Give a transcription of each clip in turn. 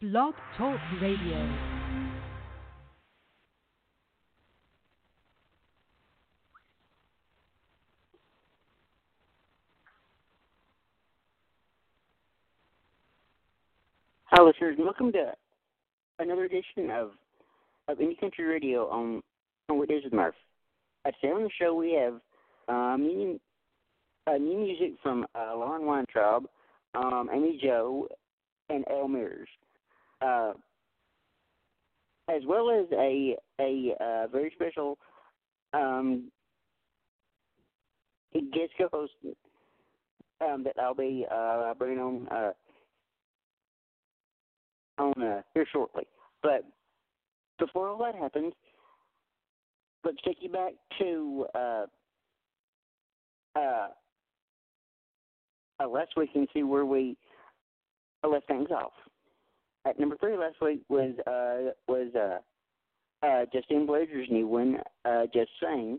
Blog Talk Radio. Hi, listeners, welcome to another edition of of Indie Country Radio on on Weekdays with Murph. Uh, today on the show we have uh, new, uh, new music from uh, Lauren Weintraub, um, Amy Jo, and Elle Mears, uh, as well as a a uh, very special um, guest co-host um, that I'll be uh, bringing on. Uh, on uh, here shortly. But before all that happens, let's take you back to uh, uh, uh, last week and see where we left things off. At number three last week was uh, was uh, uh, Justine Blazer's new one, uh, Just Saying.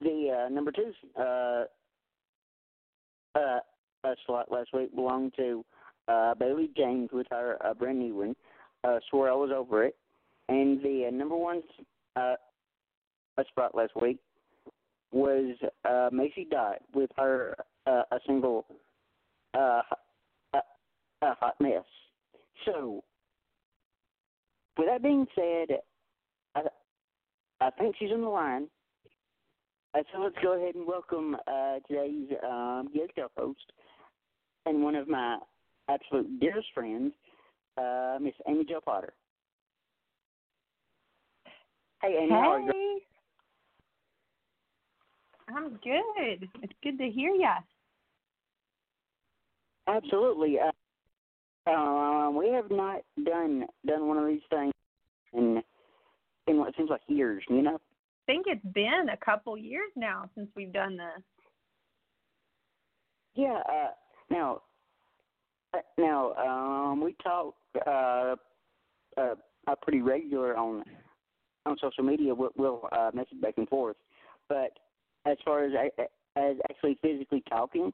The uh, number two uh, uh, uh, slot last week belonged to uh, Bailey James with her uh, brand new one. Uh, swore I was over it. And the uh, number one uh, spot last week was uh, Macy Dot with her uh, a single uh, a, a hot mess. So, with that being said, I, I think she's on the line. Uh, so let's go ahead and welcome uh, today's um, guest host and one of my absolute dearest friends, uh, Miss Amy Jo Potter. Hey, Amy, hey. how are you? I'm good. It's good to hear you. Absolutely. Uh, uh, we have not done done one of these things in in what seems like years. You know. I think it's been a couple years now since we've done this. Yeah. Uh, now, uh, now um, we talk uh, uh, uh, pretty regular on on social media. We'll, we'll uh, message back and forth, but as far as as actually physically talking,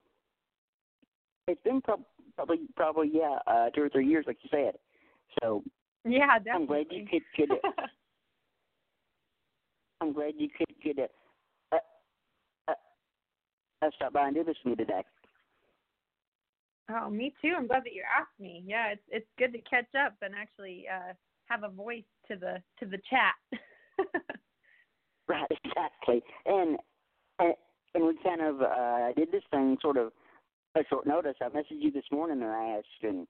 it's been pro- probably probably yeah uh, two or three years, like you said. So yeah, definitely. I'm glad you could could. I'm glad you could could uh, uh, uh, stop by and do this with me today. Oh, me too. I'm glad that you asked me. Yeah, it's it's good to catch up and actually uh, have a voice to the to the chat. right, exactly. And and, and we kind of uh, did this thing sort of a short notice. I messaged you this morning and I asked, and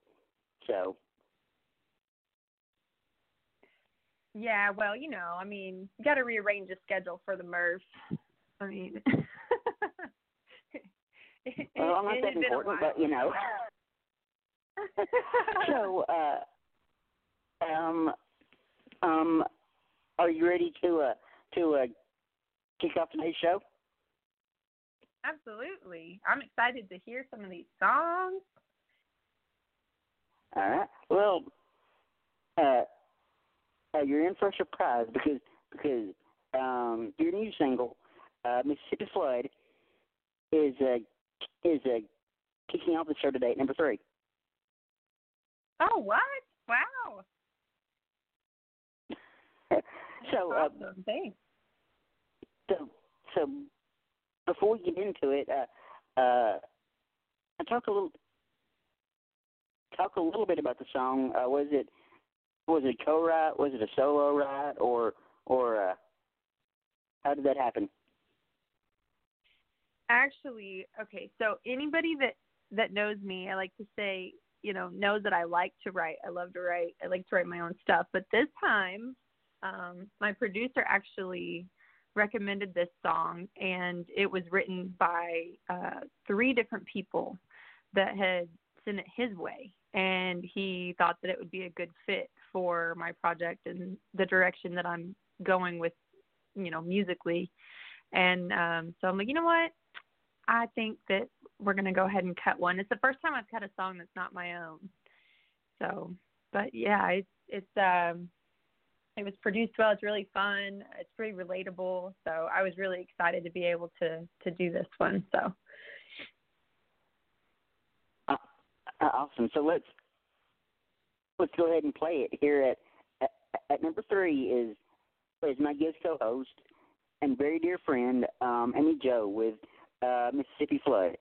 so. Yeah, well, you know, I mean, you got to rearrange the schedule for the Murph. I mean, it, well, I'm not it that had been a important, but you know. so, uh, um, um, are you ready to uh to uh kick off today's show? Absolutely. I'm excited to hear some of these songs. All right. Well, uh, uh, you're in for a surprise because because um, your new single, uh, Mississippi Flood, is uh, is uh, kicking off the show today at number three. Oh, what? Wow. so, uh. Thanks. so, so before we get into it, uh, uh, I talk a little talk a little bit about the song. Uh, was it was it co-write? Was it a solo write, or or uh, how did that happen? Actually, okay. So anybody that that knows me, I like to say, you know, knows that I like to write. I love to write. I like to write my own stuff. But this time, um, my producer actually recommended this song, and it was written by uh, three different people that had sent it his way, and he thought that it would be a good fit for my project and the direction that I'm going with, you know, musically. And um, so I'm like, you know what? I think that we're going to go ahead and cut one. It's the first time I've cut a song that's not my own. So, but yeah, it's it's um it was produced well. It's really fun. It's pretty relatable. So I was really excited to be able to to do this one. So Uh, awesome. So let's let's go ahead and play it here at at, at number three is is my guest co-host and very dear friend um, Amy Jo with uh, Mississippi Flood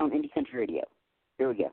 on Indie Country Radio. Here we go.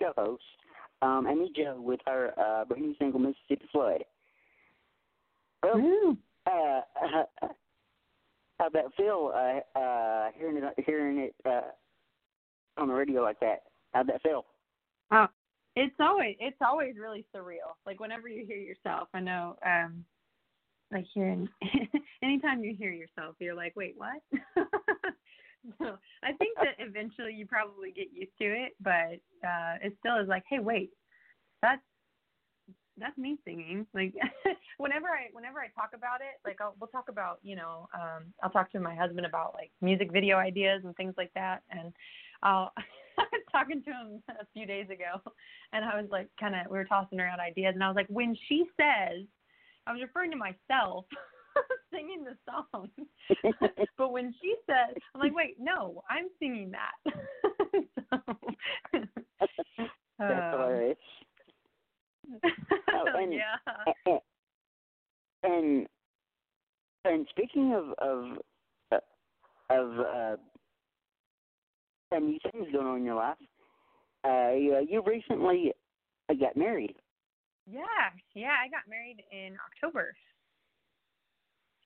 Uh, co-host, um, Amy Jo, with her uh, brand new single Mississippi Flood. Well, uh, how'd that feel? Uh, uh, hearing it, hearing it uh, on the radio like that. How'd that feel? Oh, it's always it's always really surreal. Like whenever you hear yourself, I know, um, like hearing anytime you hear yourself, you're like, wait, what? I think that eventually you probably get used to it, but uh, it still is like, hey, wait, that's that's me singing. Like whenever I whenever I talk about it, like I'll, we'll talk about you know um, I'll talk to my husband about like music video ideas and things like that, and I'll I was talking to him a few days ago, and I was like, kind of, we were tossing around ideas, and I was like, when she says, I was referring to myself singing the song, but when she said, I'm like, wait, no, I'm singing that. so, That's um, hilarious. Oh, and- yeah. and and speaking of of uh, of uh, and new things going on in your life, uh, you, you recently uh, got married. Yeah, yeah, I got married in October.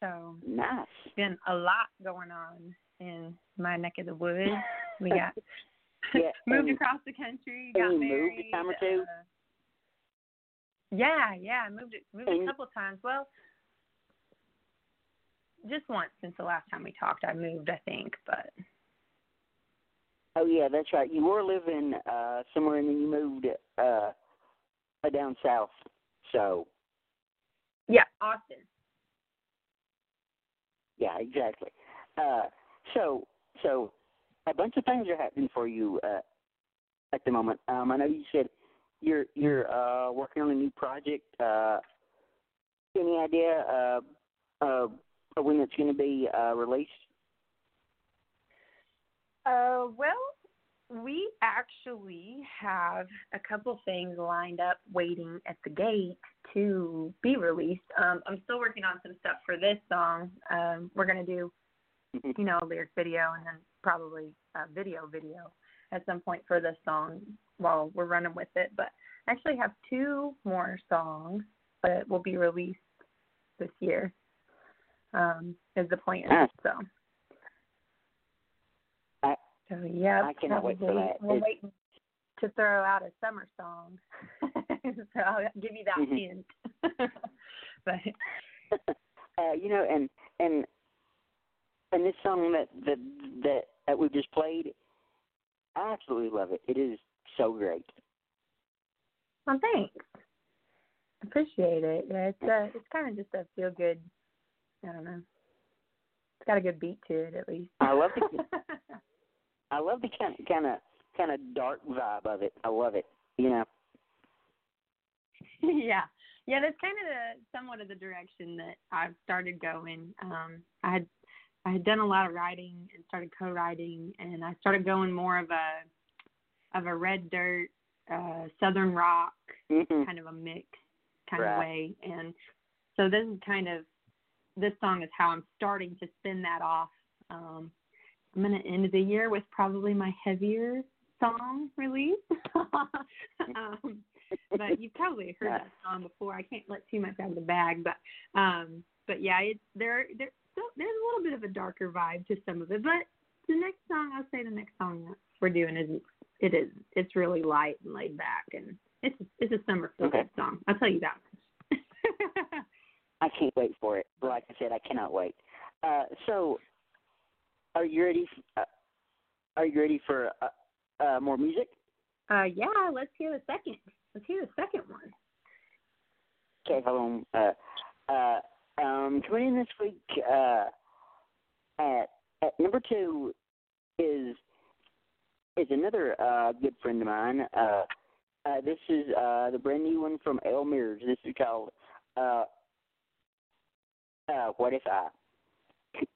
So Nice. been a lot going on in my neck of the woods. We got Yeah, moved across the country, got you moved a time or two? uh, yeah, yeah, I moved it moved a And- couple times. Well, just once since the last time we talked. I moved, I think, but Oh yeah, that's right. You were living uh somewhere and then you moved uh uh, down south. So yeah, Austin. Yeah, exactly. Uh so so a bunch of things are happening for you uh at the moment. Um I know you said you're you're uh working on a new project. Uh any idea uh uh when it's gonna be uh released? Uh, well, we actually have a couple things lined up waiting at the gate to be released. Um, I'm still working on some stuff for this song. Um, we're gonna do, you know, a lyric video and then probably a video video at some point for this song while we're running with it. But I actually have two more songs that will be released this year. Um, is the plan. So. So yeah, I cannot wait for that. We're It- waiting to throw out a summer song, so I'll give you that Mhm. hint. but uh, you know, and and and this song that that that that we just played, I absolutely love it. It is so great. well, thanks. Appreciate it. Yeah, it's uh it's kind of just a feel good. I don't know. It's got a good beat to it, at least. I love the I love the kind kind of kind of dark vibe of it. I love it. You know. yeah, yeah. That's kind of the somewhat of the direction that I've started going. Um, I had I had done a lot of writing and started co-writing, and I started going more of a of a red dirt, uh, southern rock Mm-mm. kind of a mix kind Right. of way. And so this is kind of this song is how I'm starting to spin that off. Um, I'm gonna end the year with probably my heavier song release. um, but you've probably heard that song before. I can't let too much out of the bag, but um, but yeah, it's there. There still there's a little bit of a darker vibe to some of it, but the next song I'll say the next song that we're doing is it is it's really light and laid back and it's it's a summer feel Okay. song. I'll tell you that much. I can't wait for it. Like I said, I cannot wait. Uh, so, are you ready? Uh, are you ready for uh, uh, more music? uh yeah, let's hear the second. Let's hear the second one. Okay, hold on. Uh, uh, um, coming in this week uh, at at number two is is another uh, good friend of mine. Uh, uh, this is uh, the brand new one from Elle Mears. This is called uh, uh, "What If I."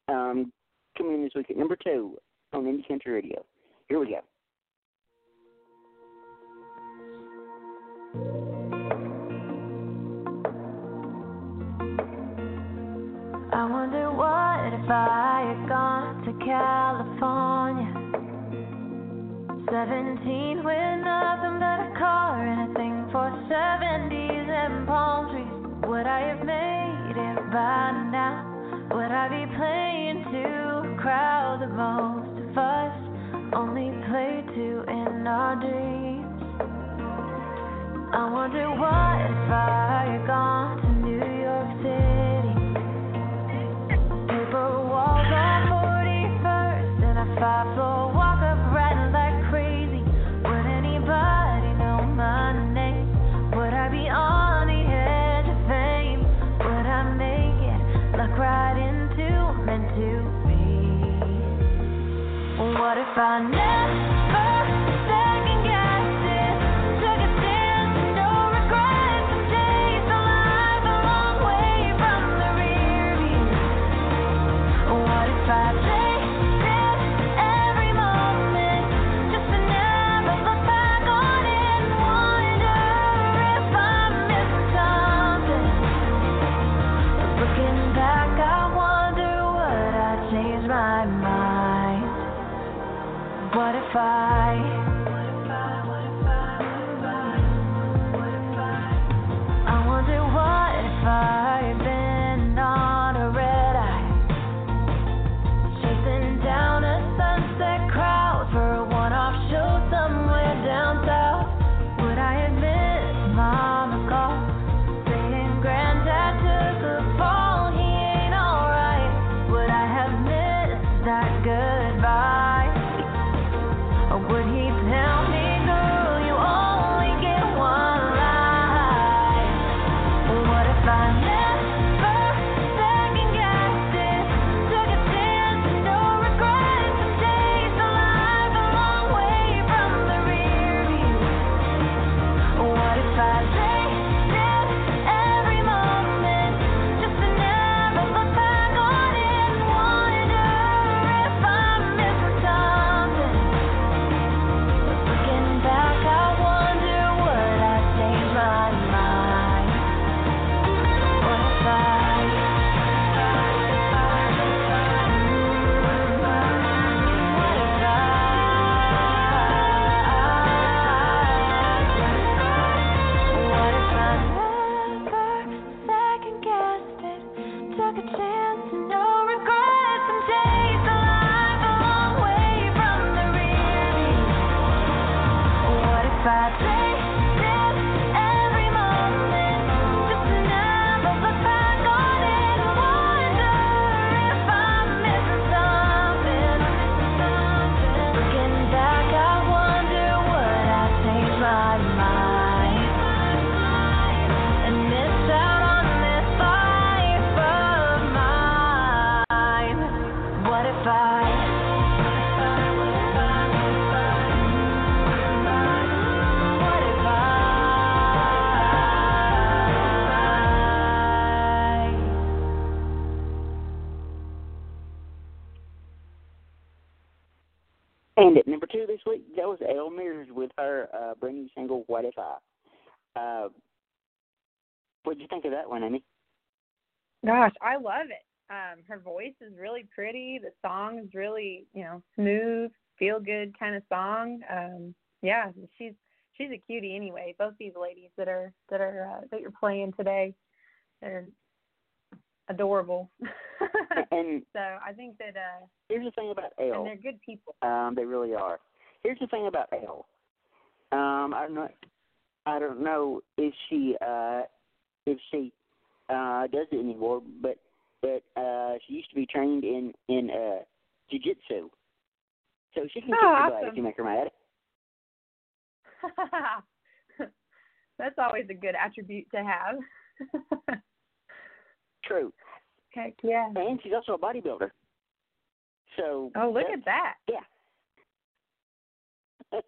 Um, coming in this week at number two on Indie Country Radio. Here we go. I wonder what if I had gone to California. 17 with nothing but a car and a thing for 70s and palm trees. Would I have made it by now? Would I be playing to crowd that most of us only play to in our dreams? I wonder what if I had gone goodbye? "What If I." Uh, what'd you think of that one, Amy? Gosh, I love it. Um, her voice is really pretty. The song is really, you know, smooth, feel good kind of song. Um, yeah, she's she's a cutie anyway. Both these ladies that are that are uh, that you're playing today, they're adorable. And so I think that uh, here's the thing about Elle and they're good people. Um, they really are. Here's the thing about Elle. Um, I don't know. I don't know if she uh, if she uh, does it anymore, but but uh, she used to be trained in in uh, jujitsu, so she can Oh, kick awesome. if you make her mad. That's always a good attribute to have. True, Heck yeah. and she's also a bodybuilder. So Oh, look at that. Yeah.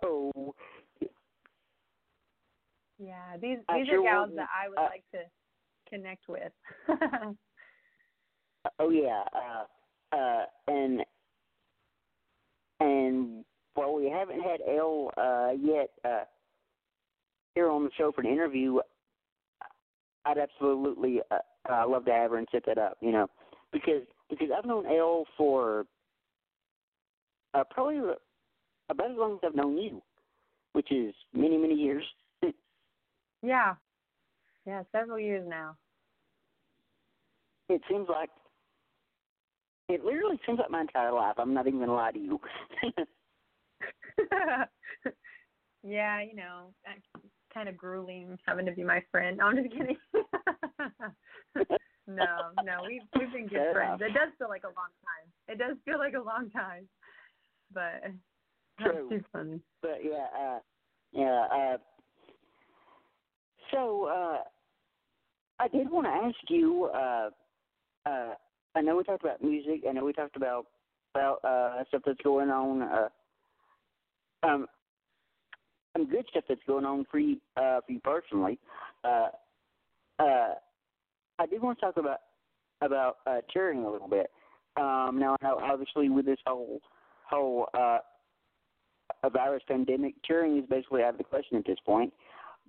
so Yeah, these these sure are gals that I would uh, like to connect with. oh yeah, uh, uh, and and while we haven't had Elle uh, yet uh, here on the show for an interview, I'd absolutely uh, uh, love to have her and set that up. You know, because because I've known Elle for uh, probably about as long as I've known you, which is many many years. yeah. Yeah, several years now. it seems like it literally seems like my entire life. I'm not even gonna lie to you. yeah, you know, kind of grueling having to be my friend. No, I'm just kidding. no, no, we've we've been good Fair friends. enough. It does feel like a long time. It does feel like a long time, but True. that's too funny. but yeah, uh yeah, uh so uh I did want to ask you, uh uh I know we talked about music, I know we talked about about uh stuff that's going on, uh um some good stuff that's going on for you uh for you personally. Uh uh I did want to talk about about uh touring a little bit. Um now I know obviously with this whole whole uh a virus pandemic, touring is basically out of the question at this point.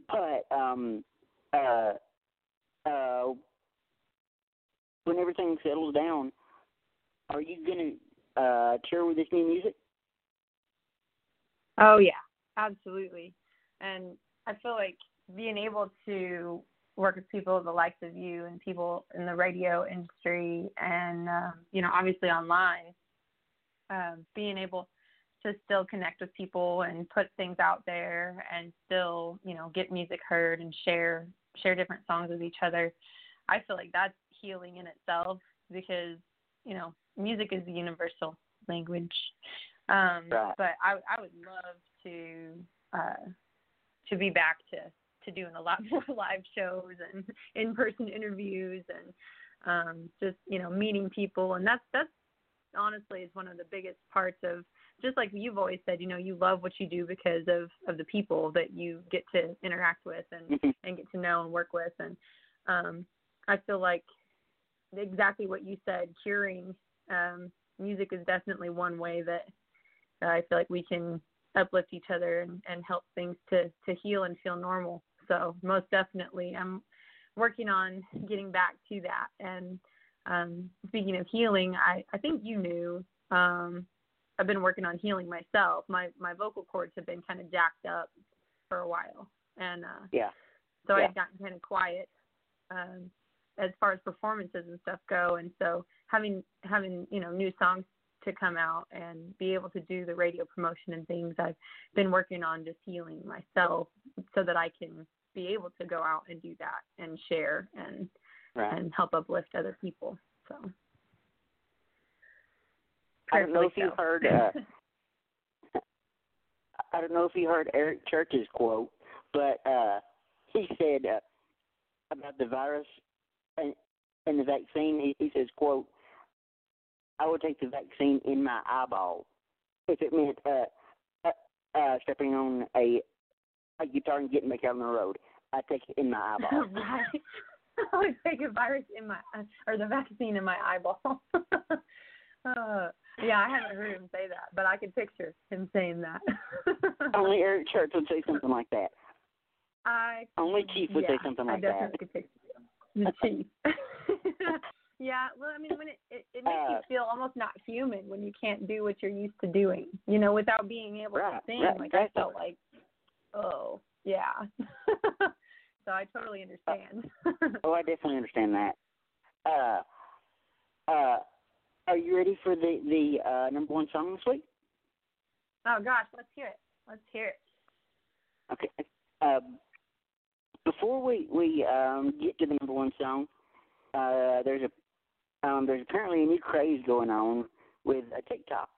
But um, uh, uh, when everything settles down, are you gonna uh, tour with this new music? Oh yeah, absolutely. And I feel like being able to work with people the likes of you and people in the radio industry and um, you know obviously online, um, being able to still connect with people and put things out there and still you know get music heard and share share different songs with each other. I feel like that's healing in itself because you know music is the universal language. Um, Right. But I I would love to uh, to be back to to doing a lot more live shows and in person interviews and um, just you know meeting people and that's that's honestly is one of the biggest parts of just like you've always said you know you love what you do because of of the people that you get to interact with and Mhm. and get to know and work with. And um i feel like exactly what you said curing um music is definitely one way that uh, i feel like we can uplift each other and, and help things to to heal and feel normal. So most definitely i'm working on getting back to that. And um speaking of healing i i think you knew um i've been working on healing myself my my vocal cords have been kind of jacked up for a while and uh Yeah. so Yeah. I've gotten kind of quiet um, as far as performances and stuff go. And so having having you know new songs to come out and be able to do the radio promotion and things, I've been working on just healing myself so that I can be able to go out and do that and share and Right. and help uplift other people. So I don't know if you Prayerfully heard. Uh, I don't know if you heard Eric Church's quote, but uh, he said uh, about the virus and, and the vaccine. He, he says, "quote I would take the vaccine in my eyeball if it meant uh, uh, uh, stepping on a a guitar and getting back out on the road. I'd take it in my eyeball." right. I would take a virus in my or the vaccine in my eyeball. uh, yeah, I haven't heard him say that, but I could picture him saying that. Only Eric Church would say something like that. I Only Chief would say yeah, something I like that. definitely could picture the chief. yeah, well, I mean, when it it, it makes you Uh, feel almost not human when you can't do what you're used to doing, you know, without being able Right, to sing. right, like I felt like, oh yeah. so I totally understand. Oh, I definitely understand that. Uh, uh, are you ready for the the uh, number one song this week? oh gosh, let's hear it. Let's hear it. Okay. Uh, before we we um, get to the number one song, uh, there's a um, there's apparently a new craze going on with uh, TikTok.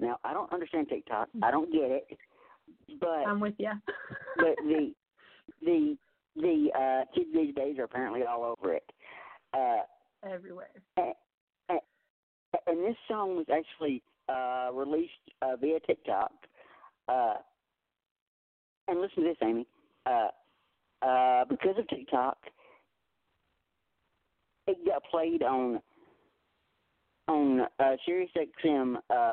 Now I don't understand TikTok. I don't get it, but I'm with you. but the the the uh, kids these days are apparently all over it. Uh, everywhere. and this song was actually uh, released uh, via TikTok. Uh, and listen to this, Amy. Uh, uh, because of TikTok, it got played on on uh, Sirius XM uh,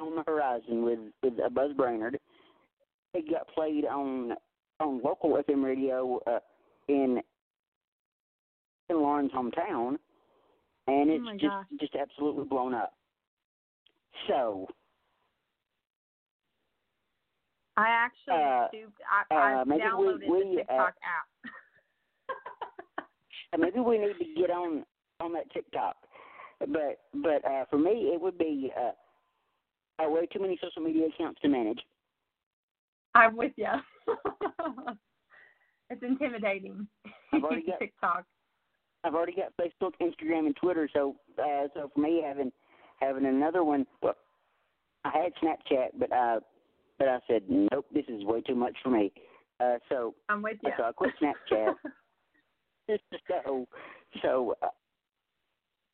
on the horizon with with Buzz Brainard. It got played on on local FM radio in in Lauren's hometown, and Oh it's my just gosh. just absolutely blown up. So I actually Uh, stooped. I, uh, maybe we- downloaded we, the TikTok uh, app. maybe we need to get on on that TikTok. But but uh, for me, it would be uh, uh, way too many social media accounts to manage. I'm with you. it's intimidating. I've already got- TikTok. I've already got Facebook, Instagram, and Twitter. So uh, so for me, having having another one, well, I had Snapchat, but uh, but I said nope, this is way too much for me. Uh, so I'm with you. so I quit Snapchat. so so uh,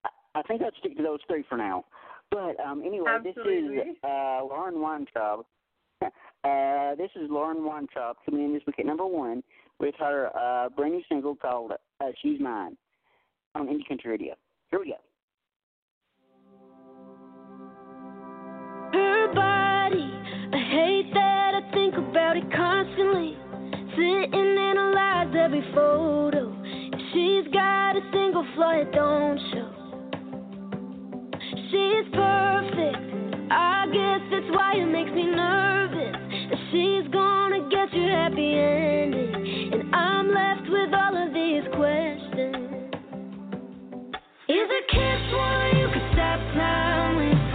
I- I think I'll stick to those three for now. But um, anyway, this is uh, Lauren Weintraub. Uh, this is Lauren Weintraub coming in this week at number one with her uh, brand new single called uh, "She's Mine" on Indie Country Radio. Here we go. Her body, I hate that I think about it constantly. Sitting in her every photo. If she's got a single flaw, it don't show. She's perfect. I guess that's why it makes me nervous. That she's gonna get you happy ending. And I'm left with all of these questions. Kiss one you could stop time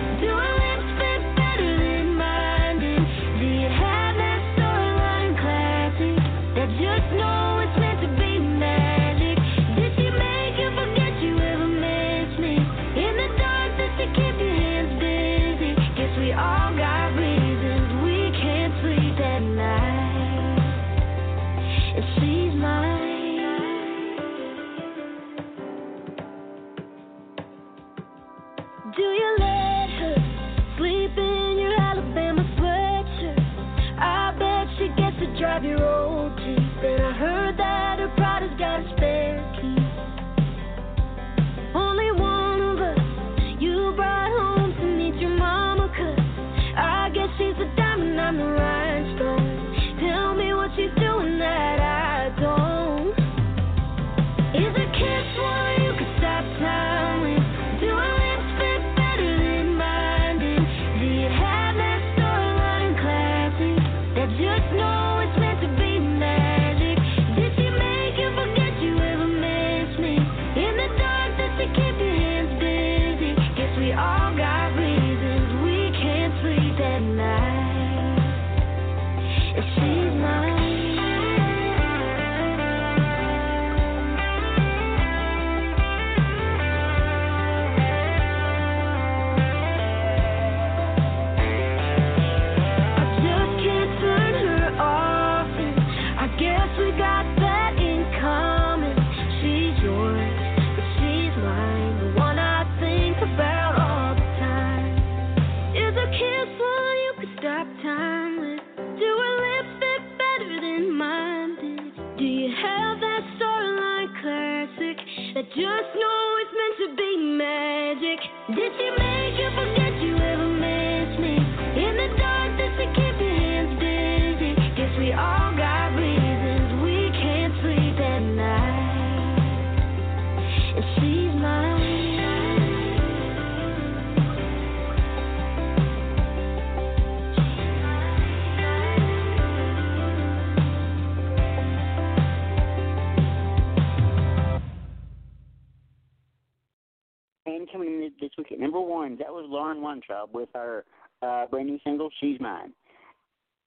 Lauren Weintraub with her uh, brand new single, She's Mine.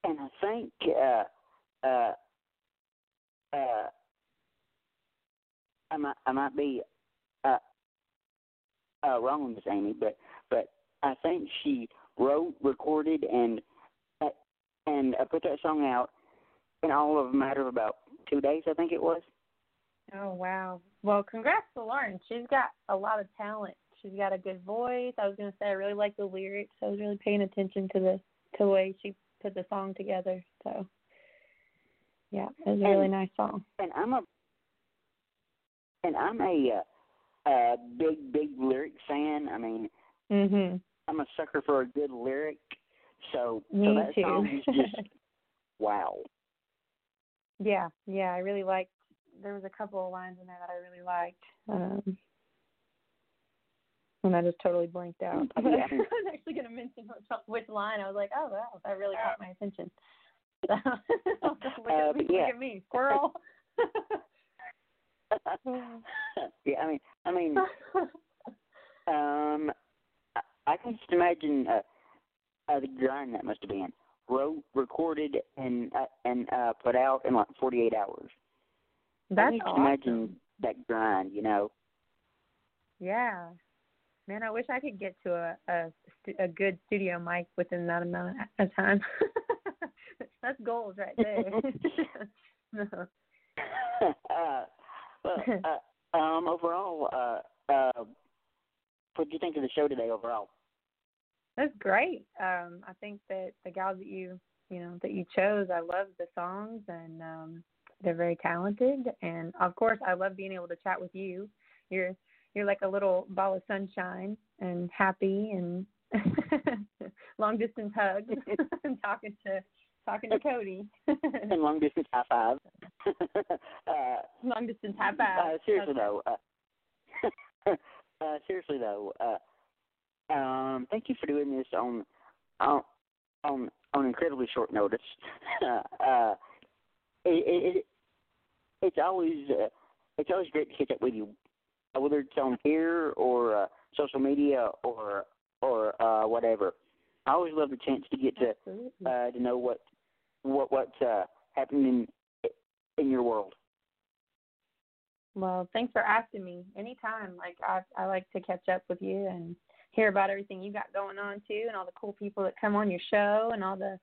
And I think uh, uh, uh, I might I might be uh, uh, wrong on this, Amy, but but I think she wrote, recorded, and uh, and uh, put that song out in all of a matter of about two days. I think it was. Oh wow. Well, congrats to Lauren. She's got a lot of talent. She's got a good voice. I was gonna say I really like the lyrics. I was really paying attention to the to the way she put the song together. So yeah, it was a really nice song. and I'm a and I'm a uh, big big lyric fan. I mean, Mhm. I'm a sucker for a good lyric. So so Me that too. song is just wow. yeah, yeah, I really liked there was a couple of lines in there that I really liked. Um and I just totally blanked out. Yeah. I was actually going to mention which, which line. I was like, oh wow, that really caught my attention. So, look, Uh, at, but look at me, squirrel. yeah, I mean, I mean, um, I, I can just imagine uh, uh, the grind that must have been wrote, recorded, and uh, and uh, put out in like 48 hours. I That's can just awesome. imagine that grind, you know. Yeah. Man, I wish I could get to a a, a good studio mic within that amount of time. That's goals right there. uh, well, uh, um, overall, uh, uh, what do you think of the show today? Overall, That's great. Um, I think that the gals that you you know that you chose, I love the songs and um, they're very talented. And of course, I love being able to chat with you. You're you're like a little ball of sunshine and happy and long distance hugs and talking to talking to Cody. and long distance high five. uh, long distance high five. uh, seriously though, uh, uh, seriously though, uh, um, thank you for doing this on on on, on incredibly short notice. uh, it, it it's always uh, it's always great to catch up with you, whether it's on here or uh, social media or or uh, whatever. I always love the chance to get to Absolutely. uh, to know what what what's uh, happening in in your world. Well, thanks for asking me. Anytime. Like I I like to catch up with you and hear about everything you got going on too and all the cool people that come on your show and all the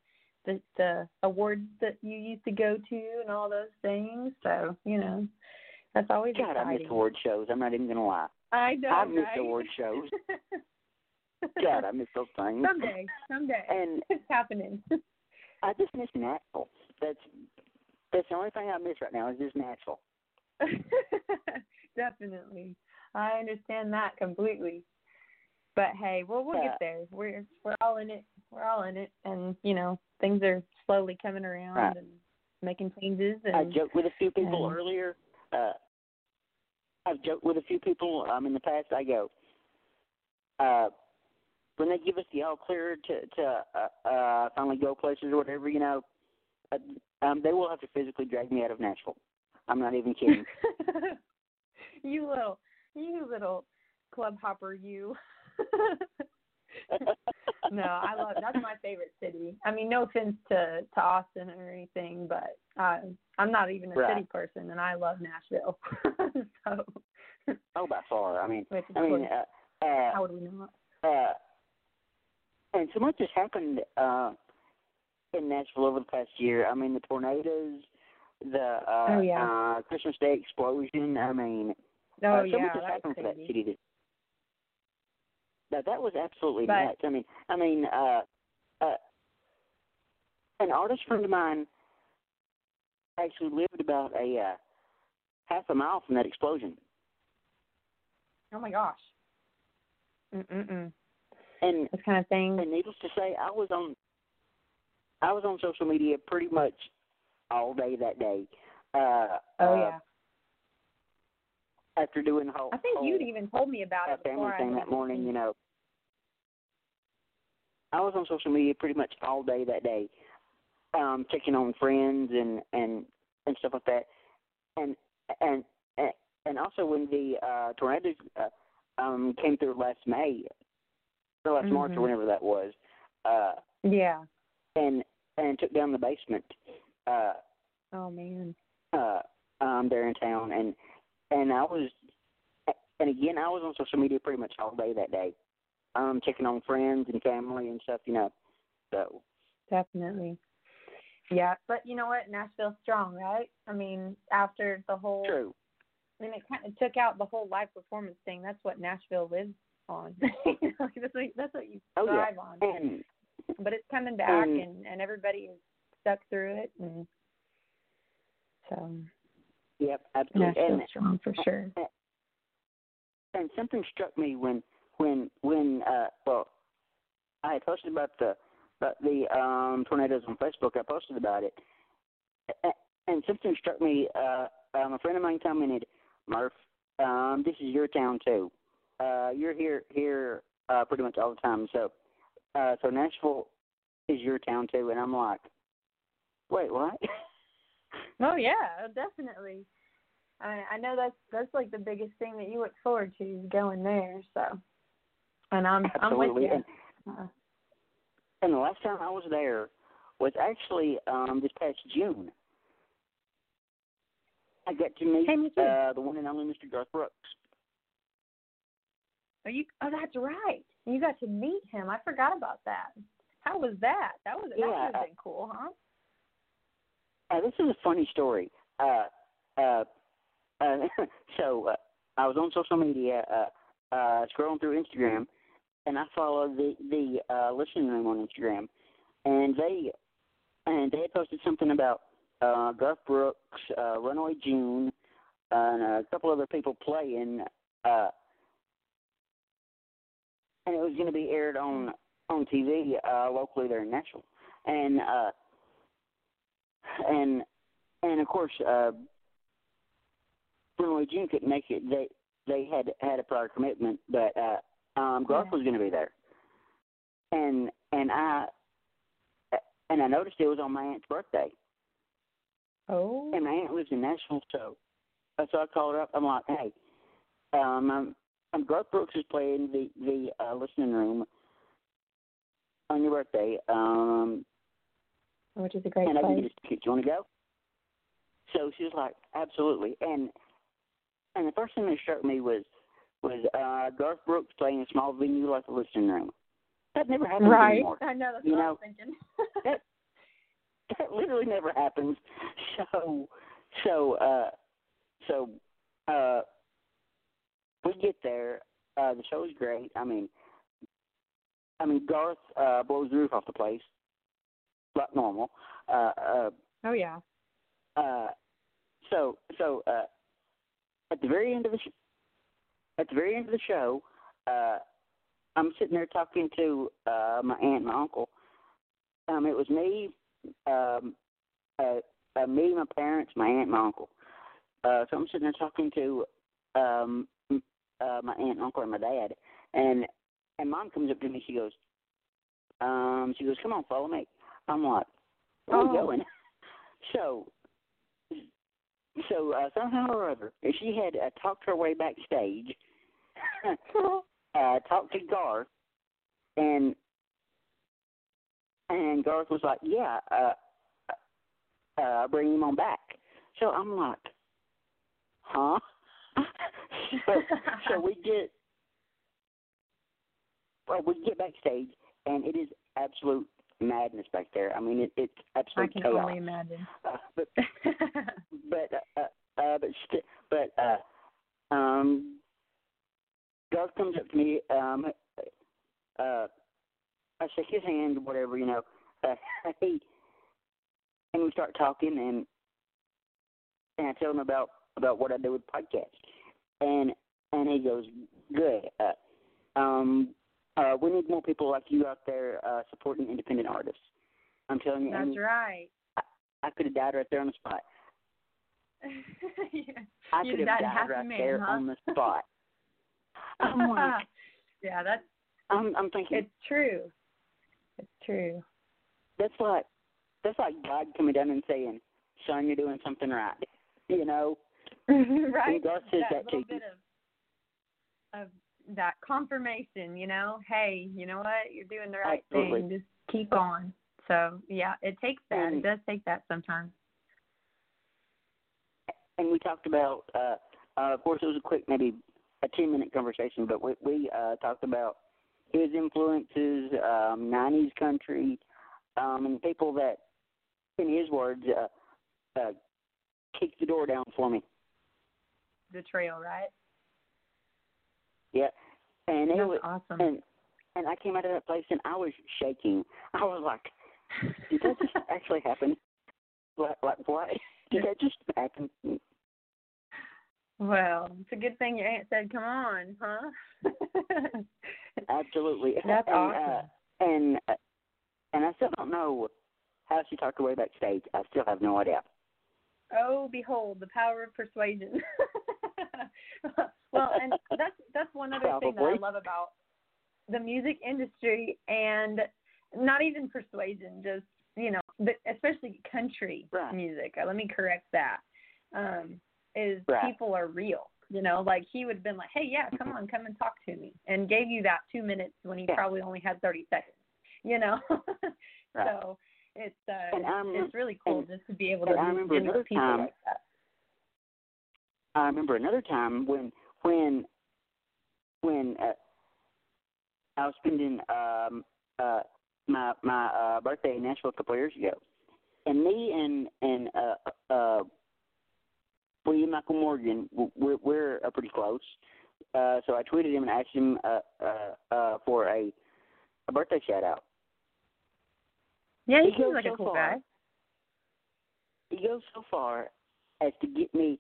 the, the awards that you used to go to and all those things. So, you know, that's always God, I exciting. miss award shows. I'm not even gonna lie. I know, I miss right? award shows. God, I miss those things. someday, someday, And it's happening. I just miss Nashville. That's that's the only thing I miss right now is just Nashville. Definitely, I understand that completely. But hey, well, we'll Yeah. get there. We're we're all in it. We're all in it, and you know things are slowly coming around Right. and making changes. And, I joked with a few people and- earlier. Uh, I've joked with a few people um, in the past. I go, uh, when they give us the all clear to to uh, uh, finally go places or whatever, you know, uh, um, they will have to physically drag me out of Nashville. I'm not even kidding. you little, you little club hopper, you. no, I love that's my favorite city. I mean, no offense to to Austin or anything, but uh, I'm not even a Right. city person, and I love Nashville. so, oh, by far. I mean, I mean, uh, uh, how would we not? uh, and so much has happened uh, in Nashville over the past year. I mean, the tornadoes, the uh, Oh, yeah. uh, Christmas Day explosion. I mean, Oh uh, so yeah, much has that happened for that city. That, that that was absolutely But- nuts. I mean, I mean, uh, uh, an artist friend of mine actually lived about a uh, half a mile from that explosion, Oh my gosh. Mm mm mm. and This kind of thing. And needless to say, I was on I was on social media pretty much all day that day. Uh, Oh uh, yeah. After doing the whole, I think whole you'd even told me about uh, it family thing that morning, you know. I was on social media pretty much all day that day, um, checking on friends and and and stuff like that, and and and, and also when the uh, tornadoes uh, um, came through last May, or last March or Mhm. whenever that was, uh, Yeah. and and took down the basement uh Oh man. uh um there in town and and I was and again I was on social media pretty much all day that day. Um checking on friends and family and stuff, you know. So Definitely. Yeah, but you know what? Nashville's strong, right? I mean, after the whole, true. I mean, it kind of took out the whole live performance thing. That's what Nashville lives on. you know, that's what that's what you Oh, yeah. on. And But it's coming back, and- and and everybody is stuck through it, and so yep, absolutely. Nashville's And strong for sure. and something struck me when when when uh well I had posted about the about the um tornadoes on Facebook. I posted about it, and something struck me. Uh, um, a friend of mine commented, "Murph, um, this is your town too. Uh, you're here here uh, pretty much all the time. So, uh, so Nashville is your town too." And I'm like, "Wait, what?" Oh yeah, definitely. I I know that's that's like the biggest thing that you look forward to is going there. So, and I'm I'm with you. And, Uh, and the last time I was there was actually um this past June. I got to meet Hey, uh the one and only Mr. Garth Brooks. oh, you oh that's right. You got to meet him. I forgot about that. How was that? That was that Yeah. would have been cool, huh? Uh, this is a funny story. Uh, uh, uh, so uh, I was on social media, uh, uh, scrolling through Instagram, and I followed the the uh, listening room on Instagram, and they and they posted something about uh, Garth Brooks, uh, Runaway June, and a couple other people playing, uh, and it was going to be aired on on TV uh, locally there in Nashville, and uh, and and of course, uh, Runaway June couldn't make it. They they had had a prior commitment, but uh, um, Garth Yeah. was going to be there, and and I and I noticed it was on my aunt's birthday, Oh. and my aunt lives in Nashville, so so I called her up. I'm like, hey, um, I'm, I'm Garth Brooks is playing the the uh, listening room on your birthday. Um, Which is a great and I can place. get a ticket. Do you want to go? So she was like, absolutely. And and the first thing that struck me was was uh Garth Brooks playing a small venue like a listening room. That never happens Right. anymore. I know that's You what I know, was thinking. that that literally never happens. So so uh so uh we get there, uh the show's great. I mean I mean, Garth uh, blows the roof off the place, like normal. Uh, uh, Oh yeah. uh, so so uh, at the very end of the sh- at the very end of the show, uh, I'm sitting there talking to uh, my aunt and my uncle. Um, it was me, um, uh, uh, me, my parents, my aunt, and my uncle. Uh, so I'm sitting there talking to um, uh, my aunt, and uncle, and my dad, and and mom comes up to me. She goes, um, she goes, "Come on, follow me." I'm like, "Where are we Oh. going?" So so uh, somehow or other, she had uh, talked her way backstage, uh, talked to Garth, and and Garth was like, "Yeah, uh, uh, bring him on back." So I'm like, "Huh?" so, so we get, well, we get backstage, and it is absolute madness back there. I mean, it, it's I absolute can chaos. only imagine. Uh, but but uh, uh, but st- but uh, um, Garth comes up to me. Um, uh, I shake his hand, whatever you know. Uh, hey, and we start talking, and and I tell him about about what I do with podcasts, and and he goes, "Good. Uh, um, uh, we need more people like you out there uh, supporting independent artists." I'm telling you, That's Amy, right. I could have died right there on the spot. yeah. I could have died died right man, there huh? on the spot. I'm like, yeah, that's I'm, I'm thinking it's true. It's true. that's like that's like God coming down and saying, "Son, you're doing something right." You know, right? God says that that to bit of of that confirmation, you know, hey, you know what, you're doing the right Absolutely. thing. Just keep on. So yeah, it takes that. And- it does take that sometimes. and we talked about. uh uh Of course, it was a quick, maybe a ten minute conversation, but we we uh talked about his influences, um, '90s country, um, and people that, in his words, uh, uh, kicked the door down for me. The trail, right? Yeah, and it was, awesome. and and I came out of that place and I was shaking. I was like, did that just actually happen? Like, like what? Did that just happen? Well, it's a good thing your aunt said, "Come on, huh?" Absolutely. That's and, awesome. Uh, and uh, and I still don't know how she talked her way backstage. I still have no idea. Oh, behold, the power of persuasion. Well, and that's that's one other thing that I love about the music industry, and not even persuasion, just you know, but especially country Right. music. Uh, Let me correct that. Um, is Right. people are real. You know, like he would have been like, "Hey, yeah, come on, come and talk to me," and gave you that two minutes when he Yeah. probably only had thirty seconds. You know, Right. so it's uh, And I remember- it's really cool and- just to be able to I meet remember another people time- like that. I remember another time when when when uh, I was spending um uh my my uh birthday in Nashville a couple of years ago, and me and and uh uh William Michael Morgan we're we're uh, pretty close. Uh, so I tweeted him and asked him uh uh uh for a a birthday shout out. Yeah, he He seems like a cool far. guy. He goes so far as to get me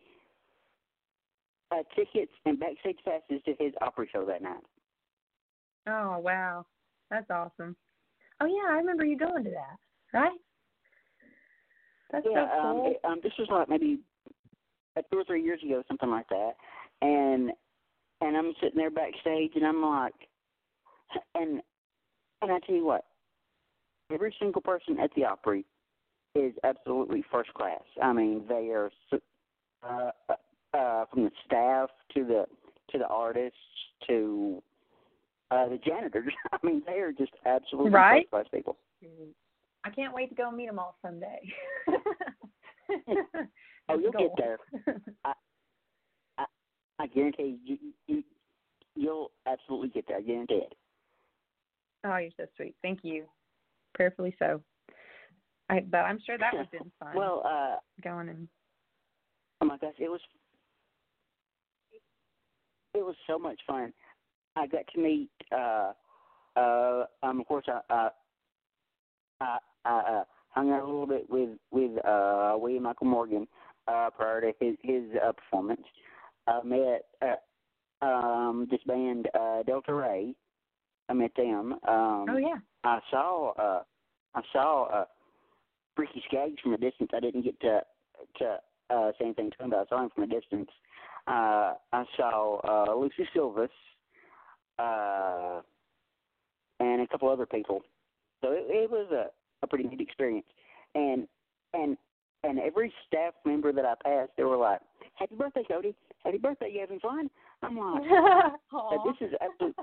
uh, tickets and backstage passes to his Opry show that night. Oh wow, that's awesome. Oh yeah, I remember you going to that, right? That's yeah, so um, cool. it, um, this was like maybe uh, two or three years ago, something like that. And and I'm sitting there backstage, and I'm like, and and I tell you what, every single person at the Opry is absolutely first class. I mean, they are uh, uh, from the staff to the to the artists to uh, the janitors. I mean, they are just absolutely Right? first class people. I can't wait to go meet them all someday. Oh, you'll get there. I guarantee you, you, you you'll absolutely get there. I guarantee it. oh, you're so sweet. Thank you. Prayerfully so. I, but I'm sure that would have been fun. Well, uh, going and oh my gosh, it was it was so much fun. I got to meet uh uh Um, of course, I uh, I, I uh, hung out a little bit with with uh, William Michael Morgan uh, prior to his his uh, performance. I met uh, um, this band uh, Delta Rae. I met them. Um, Oh yeah. I saw uh I saw uh Ricky Skaggs from a distance. I didn't get to to uh anything to him, but I saw him from a distance. Uh I saw uh Lucy Silvas, uh and a couple other people. So it, it was a, a pretty neat experience. And and and every staff member that I passed they were like, Happy birthday, Cody. Happy birthday, you having fun? I'm like this is absolute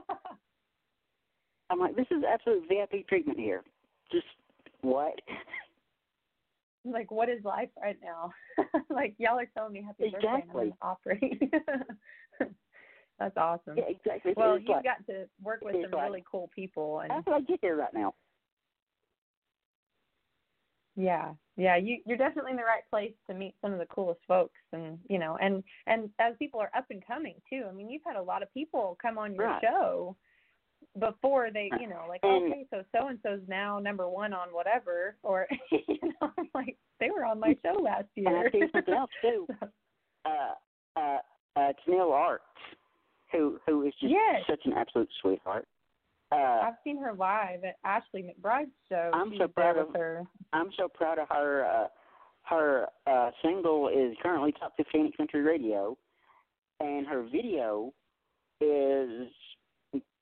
I'm like, this is absolute VIP treatment here. Just what? Like what is life right now? like y'all are telling me happy birthday and Exactly. I'm operating. That's awesome. Yeah, exactly. well, it's you like, got to work with some like- really cool people and how did I get here right now? Yeah, yeah, you you're definitely in the right place to meet some of the coolest folks, and you know, and and as people are up and coming too. I mean, you've had a lot of people come on your Right. show before they, you know, like And- okay, so so and so's now number one on whatever, or you know, I'm like they were on my show last And I year. see something else too. Uh, uh, uh, Tenille Arts, who who is just Yes. such an absolute sweetheart. Uh, I've seen her live at Ashley McBryde's show. I'm She so proud of- her. I'm so proud of her. Uh, her uh, single is currently top 15 at country radio, and her video is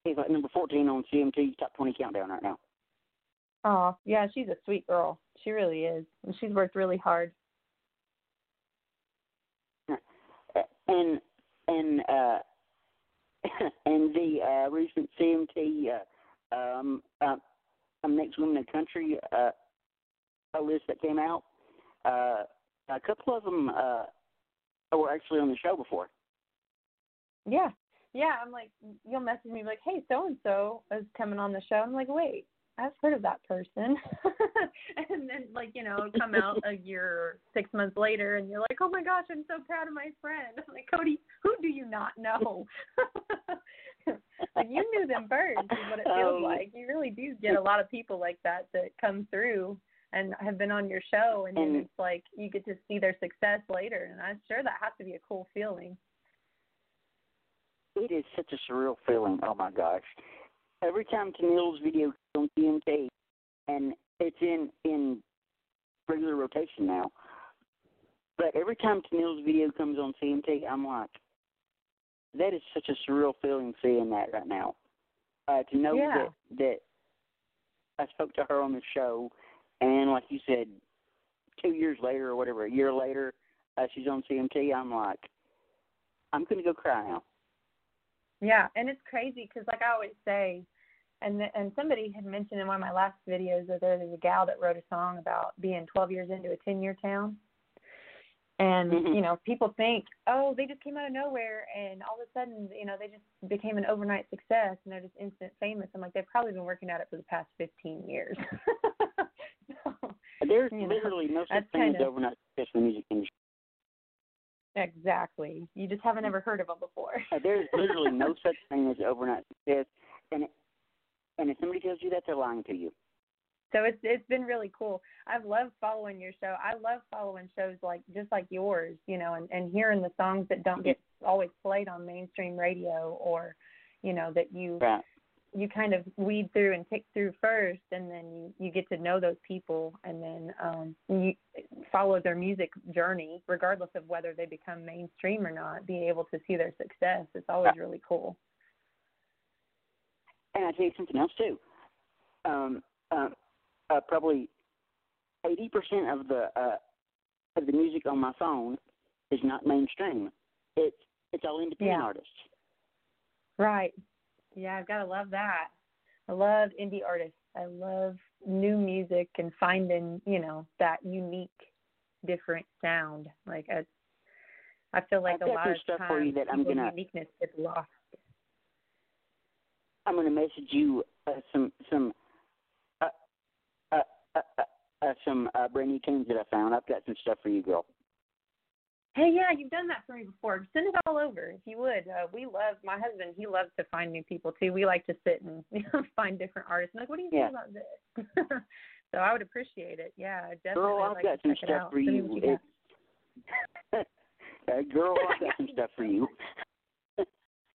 is like number 14 on CMT's top 20 countdown right now. Oh, yeah, she's a sweet girl. She really is, and she's worked really hard. and and uh and the uh recent CMT uh um uh, um next women in the country uh a list that came out uh a couple of them uh were actually on the show before Yeah. Yeah, I'm like, you'll message me like, hey, so and so is coming on the show. I'm like, wait, I've heard of that person. and then, like, you know, come out a year or six months later, and you're like, oh my gosh, I'm so proud of my friend. I'm like, Cody, who do you not know? like, you knew them first, is what it feels Oh. like. You really do get a lot of people like that that come through and have been on your show, and And- it's like you get to see their success later. And I'm sure that has to be a cool feeling. It is such a surreal feeling oh my gosh every time Tenille's video comes on CMT and it's in in regular rotation now but every time Tenille's video comes on CMT I'm like that is such a surreal feeling seeing that right now. Uh, to know Yeah. that that I spoke to her on the show, and like you said, two years later or whatever, a year later, uh, she's on CMT. I'm like, I'm gonna go cry now. Yeah, and it's crazy because, like I always say, and and somebody had mentioned in one of my last videos that there was a gal that wrote a song about being 12 years into a 10 year town. And Mhm. you know, people think, oh, they just came out of nowhere, and all of a sudden, you know, they just became an overnight success, and they're just instant famous. I'm like, they've probably been working at it for the past 15 years. so, There's You know, literally no such thing as overnight success in the music industry. Exactly. You just haven't ever heard of them before. Uh, there's literally no such thing as overnight success, and and if somebody tells you that, they're lying to you. So it's it's been really cool. I've loved following your show. I love following shows like just like yours, you know, and and hearing the songs that don't get always played on mainstream radio or, you know, that you Right. You kind of weed through and pick through first and then you you get to know those people and then um you follow their music journey regardless of whether they become mainstream or not be able to see their success it's always really cool And I tell you something else too. Um, uh, uh, probably eighty percent of the uh, of the music on my phone is not mainstream. It's it's all independent Yeah. artists. Right. Yeah, I've got to love that. I love indie artists. I love new music and finding, you know, that unique, different sound. Like I, I feel like I've a lot of stuff times for you that I'm gonna- uniqueness gets lost. I'm going to message you uh, some some uh, uh, uh, uh, uh, some uh, brand new tunes that I found. I've got some stuff for you, girl. Hey, yeah, you've done that for me before. Send it all over if you would. Uh, we love my husband. He loves to find new people too. We like to sit and you know, find different artists. I'm like, what do you Yeah. think about this? so I would appreciate it. Yeah, definitely. Girl, I've like got some stuff out. for you. you uh, girl, I've got some stuff for you.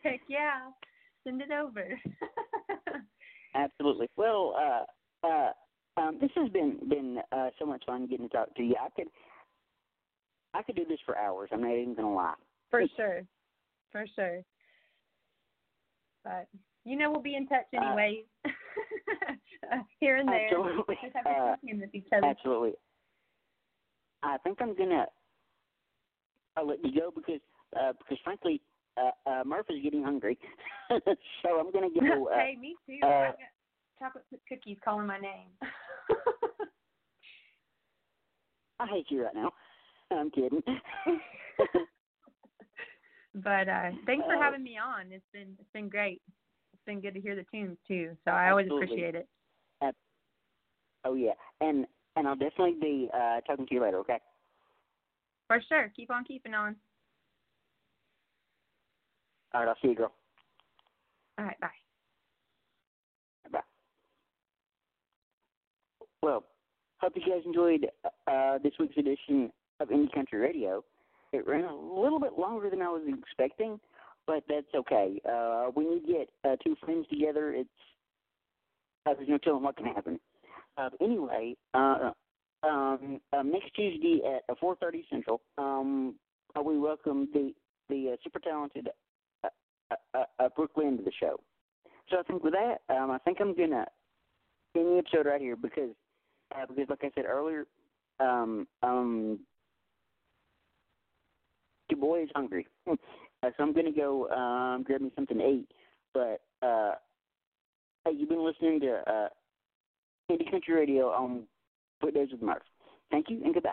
Heck yeah, send it over. Absolutely. Well, uh, uh, um, this has been been uh, so much fun getting to talk to you. I could I could do this for hours. I'm not even gonna lie. for sure, for sure. But you know, we'll be in touch Uh, here and there. Absolutely. Uh, with each other. Absolutely. I think I'm gonna I'll let you go because uh, because frankly, uh, uh, Murph is getting hungry, so I'm gonna go. Uh, hey, me too. uh, chocolate chip cookies calling my name. I hate you right now. I'm kidding. but uh thanks for Uh, having me on. It's been it's been great. It's been good to hear the tunes too. So I always Absolutely. appreciate it. oh yeah, and and I'll definitely be uh, talking to you later. Okay. For sure. Keep on keeping on. All right. I'll see you, girl. All right, bye. Bye. Well, hope you guys enjoyed uh, this week's edition of Indie Country Radio. It ran a little bit longer than I was expecting, but that's okay. Uh, when you get uh, two friends together, it's uh, there's no telling what can happen. Uh, anyway, uh, um, uh, next Tuesday at uh, 4:30 Central, um, uh, we welcome the the uh, super talented uh, uh, uh, uh, to the show. So I think with that, um, I think I'm gonna end the episode right here because uh, because like I said earlier, um, um, your boy is hungry, uh, so I'm gonna go um, grab me something to eat. But uh, hey, you've been listening to uh, Indie Country Radio on Weekdays with Murph. Thank you and goodbye.